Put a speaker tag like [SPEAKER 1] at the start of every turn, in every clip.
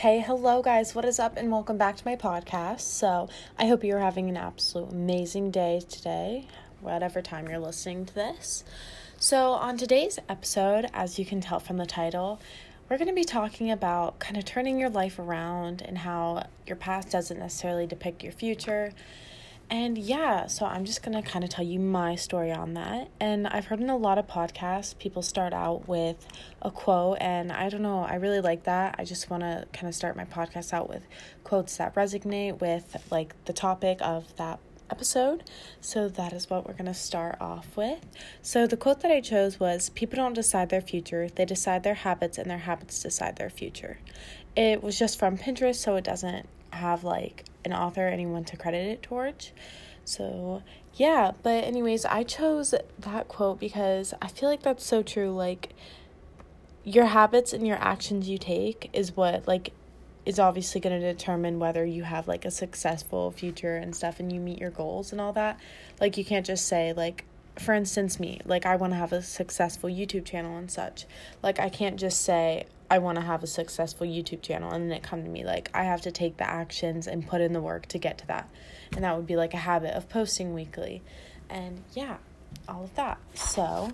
[SPEAKER 1] Okay, hello guys, what is up, and welcome back to my podcast. So, I hope you're having an absolute amazing day today, whatever time you're listening to this. So, on today's episode, as you can tell from the title, we're going to be talking about kind of turning your life around and how your past doesn't necessarily depict your future and yeah, so I'm just going to kind of tell you my story on that. And I've heard in a lot of podcasts, people start out with a quote, and I don't know, I really like that. I just want to kind of start my podcast out with quotes that resonate with like the topic of that episode. So that is what we're going to start off with. So the quote that I chose was People don't decide their future, they decide their habits, and their habits decide their future. It was just from Pinterest, so it doesn't have like an author anyone to credit it towards. So, yeah, but anyways, I chose that quote because I feel like that's so true. Like your habits and your actions you take is what like is obviously going to determine whether you have like a successful future and stuff and you meet your goals and all that. Like you can't just say like for instance me, like I want to have a successful YouTube channel and such. Like I can't just say I want to have a successful YouTube channel and then it come to me like I have to take the actions and put in the work to get to that. And that would be like a habit of posting weekly. And yeah, all of that. So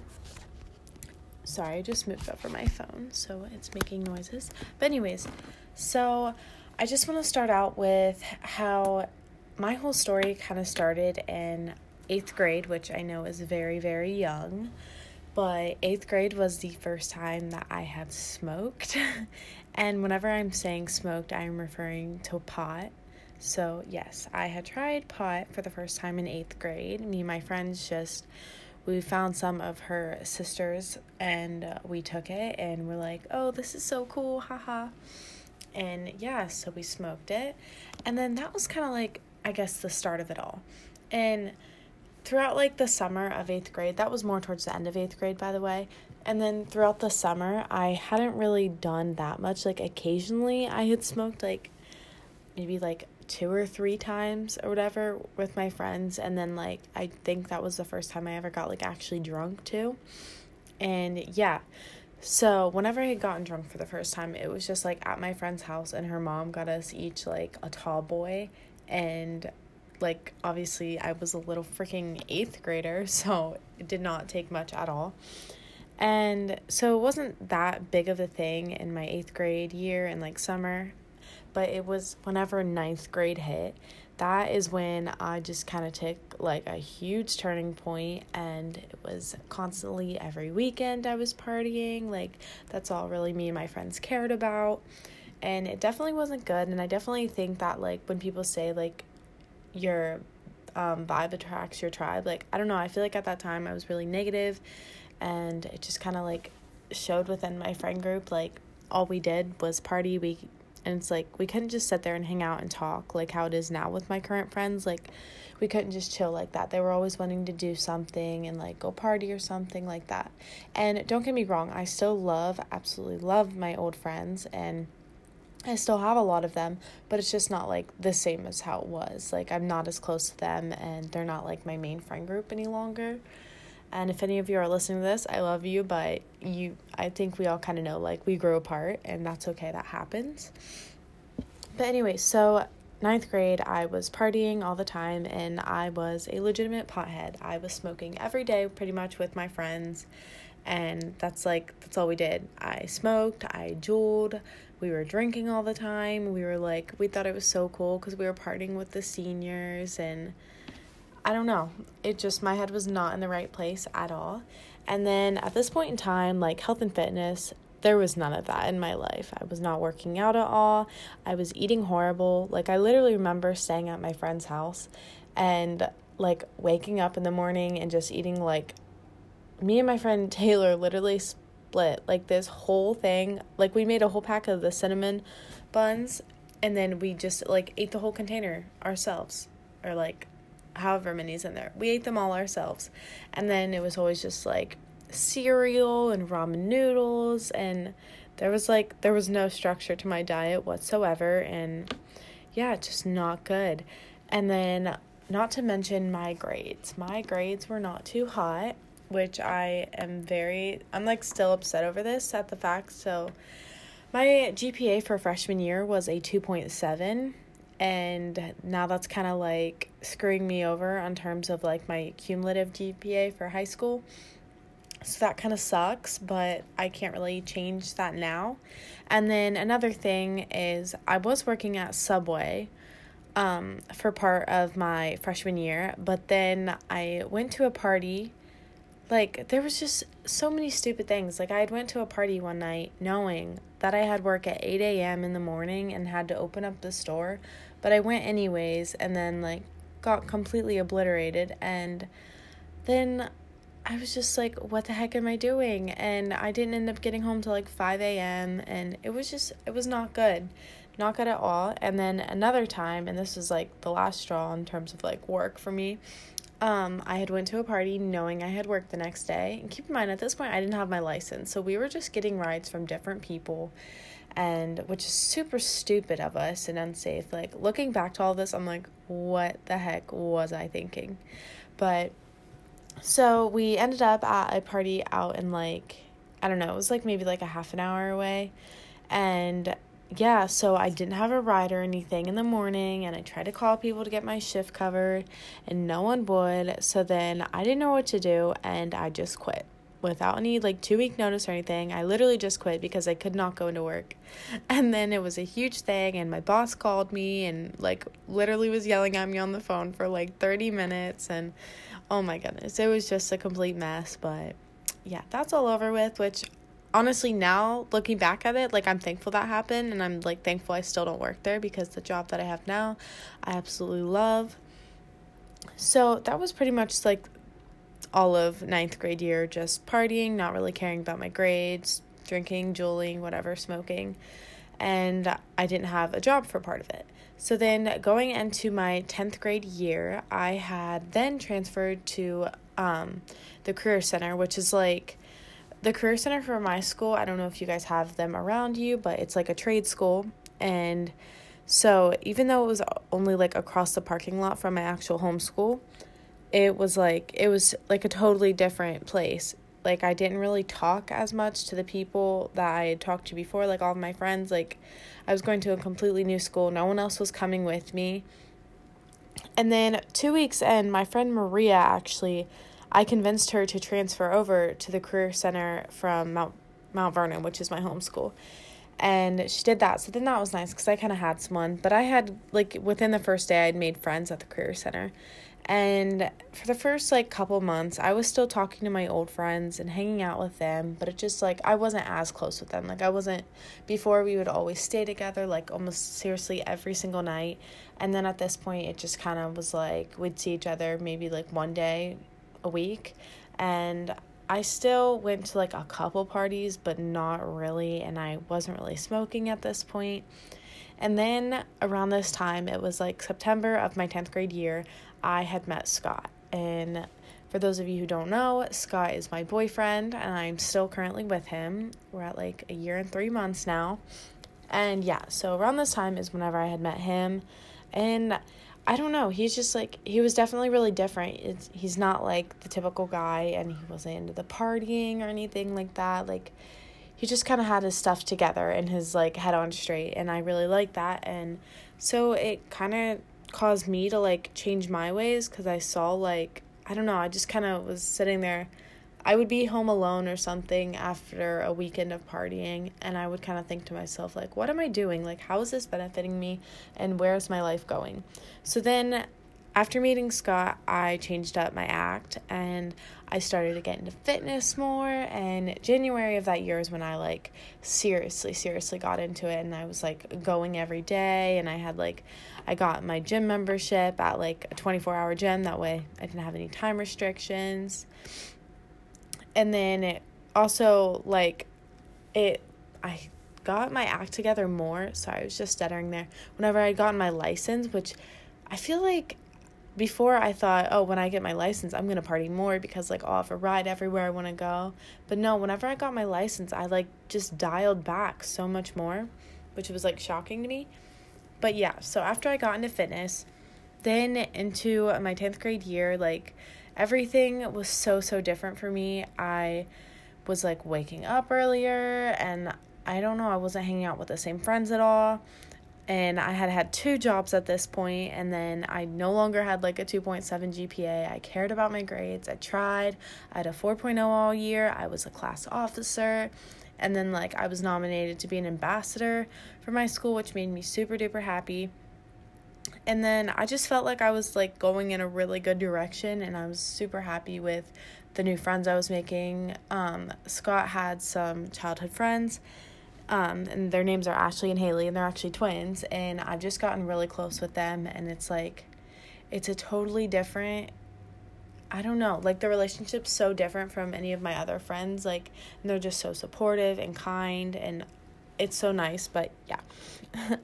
[SPEAKER 1] sorry, I just moved over my phone, so it's making noises. But anyways, so I just want to start out with how my whole story kind of started in 8th grade, which I know is very very young but eighth grade was the first time that I had smoked. and whenever I'm saying smoked, I'm referring to pot. So, yes, I had tried pot for the first time in eighth grade. Me and my friends just, we found some of her sisters and uh, we took it and we're like, oh, this is so cool, haha. And yeah, so we smoked it. And then that was kind of like, I guess, the start of it all. And throughout like the summer of eighth grade, that was more towards the end of eighth grade, by the way. And then throughout the summer, I hadn't really done that much. Like occasionally, I had smoked like maybe like two or three times or whatever with my friends. And then like I think that was the first time I ever got like actually drunk too. And yeah. So, whenever I had gotten drunk for the first time, it was just like at my friend's house, and her mom got us each like a tall boy, and like obviously I was a little freaking eighth grader, so it did not take much at all. And so it wasn't that big of a thing in my eighth grade year and like summer, but it was whenever ninth grade hit. That is when I just kind of took like a huge turning point, and it was constantly every weekend I was partying. Like, that's all really me and my friends cared about. And it definitely wasn't good. And I definitely think that, like, when people say, like, your um, vibe attracts your tribe. Like, I don't know, I feel like at that time I was really negative and it just kind of like showed within my friend group. Like, all we did was party. We, and it's like, we couldn't just sit there and hang out and talk like how it is now with my current friends. Like, we couldn't just chill like that. They were always wanting to do something and like go party or something like that. And don't get me wrong, I still love, absolutely love my old friends and I still have a lot of them, but it's just not like the same as how it was. Like I'm not as close to them and they're not like my main friend group any longer. And if any of you are listening to this, I love you, but you I think we all kind of know like we grow apart and that's okay, that happens. But anyway, so ninth grade, I was partying all the time and I was a legitimate pothead. I was smoking every day pretty much with my friends and that's like that's all we did. I smoked, I Juuled, we were drinking all the time. We were like we thought it was so cool cuz we were partying with the seniors and I don't know. It just my head was not in the right place at all. And then at this point in time, like health and fitness, there was none of that in my life. I was not working out at all. I was eating horrible. Like I literally remember staying at my friend's house and like waking up in the morning and just eating like me and my friend Taylor literally split like this whole thing. Like we made a whole pack of the cinnamon buns and then we just like ate the whole container ourselves or like however many's in there. We ate them all ourselves. And then it was always just like cereal and ramen noodles and there was like there was no structure to my diet whatsoever and yeah, just not good. And then not to mention my grades. My grades were not too hot which I am very, I'm like still upset over this at the fact. So my GPA for freshman year was a 2.7 and now that's kind of like screwing me over on terms of like my cumulative GPA for high school. So that kind of sucks, but I can't really change that now. And then another thing is I was working at Subway um, for part of my freshman year, but then I went to a party. Like there was just so many stupid things. Like I had went to a party one night knowing that I had work at 8 a.m. in the morning and had to open up the store, but I went anyways and then like got completely obliterated and then I was just like, what the heck am I doing? And I didn't end up getting home till like 5 a.m. And it was just, it was not good. Not good at all. And then another time, and this was like the last straw in terms of like work for me. Um, I had went to a party knowing I had work the next day. And keep in mind, at this point, I didn't have my license. So we were just getting rides from different people and which is super stupid of us and unsafe. Like looking back to all this, I'm like, what the heck was I thinking? But so we ended up at a party out in like I don't know, it was like maybe like a half an hour away. And yeah, so I didn't have a ride or anything in the morning, and I tried to call people to get my shift covered, and no one would. So then I didn't know what to do, and I just quit without any like two week notice or anything. I literally just quit because I could not go into work. And then it was a huge thing, and my boss called me and like literally was yelling at me on the phone for like 30 minutes. And oh my goodness, it was just a complete mess. But yeah, that's all over with, which honestly now looking back at it like i'm thankful that happened and i'm like thankful i still don't work there because the job that i have now i absolutely love so that was pretty much like all of ninth grade year just partying, not really caring about my grades, drinking, juuling, whatever, smoking. And I didn't have a job for part of it. So then going into my 10th grade year, I had then transferred to um, the Career Center, which is like the Career Center for my school. I don't know if you guys have them around you, but it's like a trade school. And so even though it was only like across the parking lot from my actual home school, it was like it was like a totally different place like i didn't really talk as much to the people that i had talked to before like all of my friends like i was going to a completely new school no one else was coming with me and then two weeks in my friend maria actually i convinced her to transfer over to the career center from mount mount vernon which is my home school and she did that so then that was nice because i kind of had someone but i had like within the first day I'd made friends at the career center and for the first like couple months, I was still talking to my old friends and hanging out with them, but it just like I wasn't as close with them. Like I wasn't before we would always stay together like almost seriously every single night. And then at this point it just kind of was like we'd see each other maybe like one day a week. And I still went to like a couple parties, but not really, and I wasn't really smoking at this point. And then around this time, it was like September of my 10th grade year, I had met Scott. And for those of you who don't know, Scott is my boyfriend, and I'm still currently with him. We're at like a year and three months now. And yeah, so around this time is whenever I had met him. And I don't know, he's just like, he was definitely really different. It's, he's not like the typical guy, and he wasn't into the partying or anything like that. Like, he just kind of had his stuff together and his like head on straight, and I really like that. And so it kind of caused me to like change my ways because I saw like I don't know, I just kind of was sitting there. I would be home alone or something after a weekend of partying, and I would kind of think to myself, like, what am I doing? Like, how is this benefiting me, and where is my life going? So then after meeting Scott, I changed up my act and I started to get into fitness more. And January of that year is when I like seriously, seriously got into it. And I was like going every day. And I had like, I got my gym membership at like a 24 hour gym. That way I didn't have any time restrictions. And then also like, it, I got my act together more. Sorry, I was just stuttering there. Whenever I got my license, which I feel like before I thought, oh, when I get my license, I'm to party more because like I'll have a ride everywhere I want to go. But no, whenever I got my license, I like just dialed back so much more, which was like shocking to me. But yeah, so after I got into fitness, then into my 10th grade year, like everything was so, so different for me. I was like waking up earlier and I don't know, I wasn't hanging out with the same friends at all. And I had had two jobs at this point, and then I no longer had like a 2.7 GPA. I cared about my grades. I tried. I had a 4.0 all year. I was a class officer. And then, like, I was nominated to be an ambassador for my school, which made me super duper happy. And then I just felt like I was like going in a really good direction, and I was super happy with the new friends I was making. Um, Scott had some childhood friends, um, and their names are Ashley and Haley, and they're actually twins. And I've just gotten really close with them, and it's like, it's a totally different. I don't know, like the relationship's so different from any of my other friends. Like, and they're just so supportive and kind, and it's so nice. But yeah,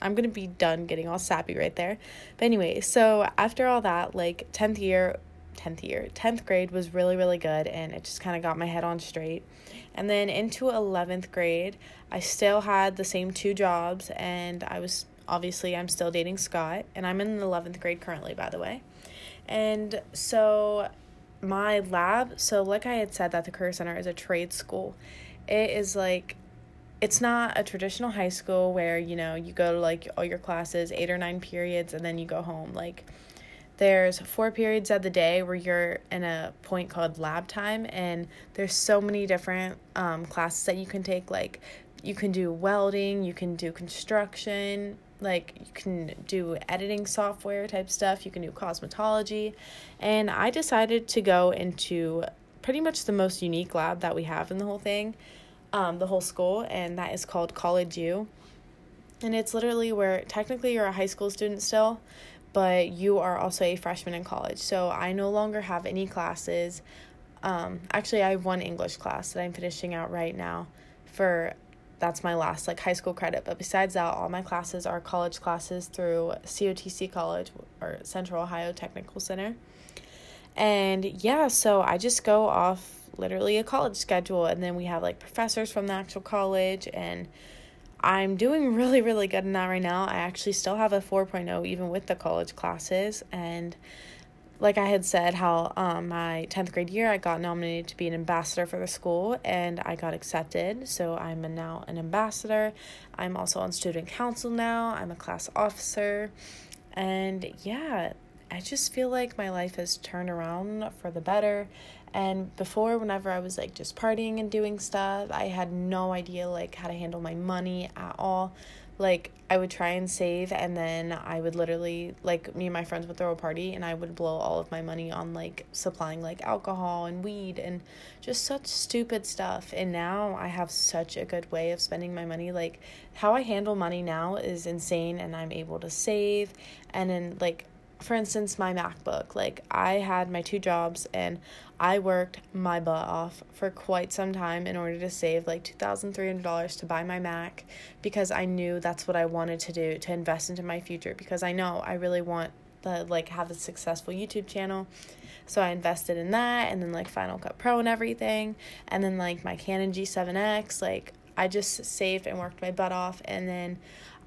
[SPEAKER 1] I'm gonna be done getting all sappy right there. But anyway, so after all that, like 10th year 10th year. 10th grade was really, really good, and it just kind of got my head on straight. And then into 11th grade, I still had the same two jobs, and I was obviously, I'm still dating Scott, and I'm in 11th grade currently, by the way. And so my lab, so like I had said, that the Career Center is a trade school. It is like it's not a traditional high school where you know you go to like all your classes eight or nine periods and then you go home like there's four periods of the day where you're in a point called lab time, and there's so many different um, classes that you can take. Like, you can do welding, you can do construction, like you can do editing software type stuff, you can do cosmetology. And I decided to go into pretty much the most unique lab that we have in the whole thing, um, the whole school, and that is called College U. And it's literally where technically you're a high school student still, but you are also a freshman in college. So I no longer have any classes. Um, actually, I have one English class that I'm finishing out right now for that's my last like high school credit. But besides that, all my classes are college classes through COTC College or Central Ohio Technical Center. And yeah, so I just go off literally a college schedule and then we have like professors from the actual college and I'm doing really, really good in that right now. I actually still have a 4.0 even with the college classes. And like I had said, how um, my 10th grade year, I got nominated to be an ambassador for the school and I got accepted. So I'm now an ambassador. I'm also on student council now. I'm a class officer. And yeah, I just feel like my life has turned around for the better. And before, whenever I was like just partying and doing stuff, I had no idea like how to handle my money at all. Like, I would try and save, and then I would literally, like, me and my friends would throw a party, and I would blow all of my money on like supplying like alcohol and weed and just such stupid stuff. And now I have such a good way of spending my money. Like, how I handle money now is insane, and I'm able to save. And then, like, for instance, my MacBook. Like, I had my two jobs and I worked my butt off for quite some time in order to save like $2,300 to buy my Mac because I knew that's what I wanted to do to invest into my future because I know I really want to like have a successful YouTube channel. So I invested in that and then like Final Cut Pro and everything and then like my Canon G7X like I just saved and worked my butt off and then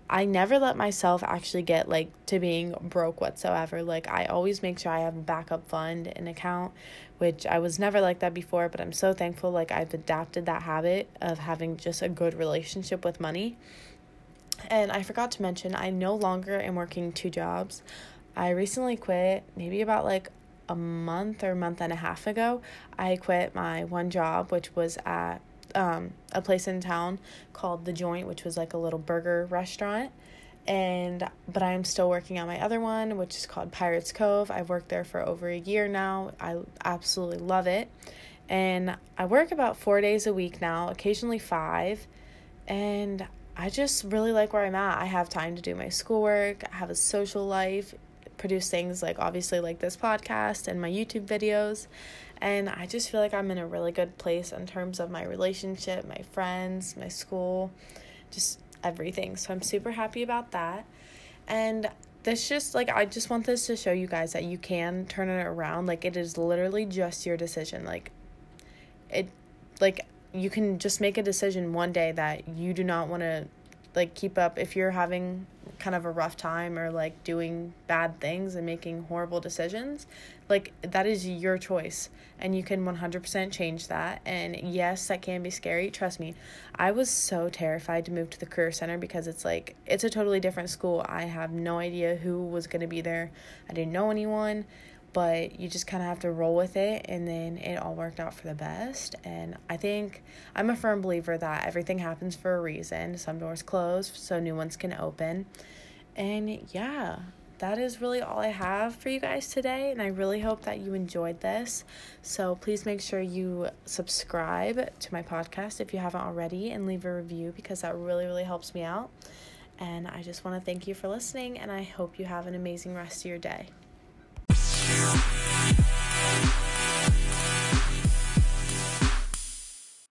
[SPEAKER 1] I never let myself actually get like to being broke whatsoever. Like I always make sure I have a backup fund an account, which I was never like that before, but I'm so thankful like I've adapted that habit of having just a good relationship with money. And I forgot to mention I no longer am working two jobs. I recently quit maybe about like a month or month and a half ago. I quit my one job which was at um, a place in town called The Joint, which was like a little burger restaurant. And but I'm still working on my other one, which is called Pirates Cove. I've worked there for over a year now. I absolutely love it. And I work about four days a week now, occasionally five. And I just really like where I'm at. I have time to do my schoolwork, I have a social life, produce things like obviously like this podcast and my YouTube videos. And I just feel like I'm in a really good place in terms of my relationship, my friends, my school, just everything. So I'm super happy about that. And this just like I just want this to show you guys that you can turn it around. Like it is literally just your decision. Like it like you can just make a decision one day that you do not want to like keep up if you're having kind of a rough time or like doing bad things and making horrible decisions like that is your choice and you can 100% change that and yes that can be scary. Trust me i was so terrified to move to the career center because it's like it's a totally different school. I have no idea who was going to be there. I didn't know anyone but you just kind of have to roll with it and then it all worked out for the best and i think i'm a firm believer that everything happens for a reason some doors close so new ones can open and yeah that is really all I have for you guys today, and I really hope that you enjoyed this. So please make sure you subscribe to my podcast if you haven't already and leave a review because that really, really helps me out. And I just want to thank you for listening, and I hope you have an amazing rest of your day. Thank you.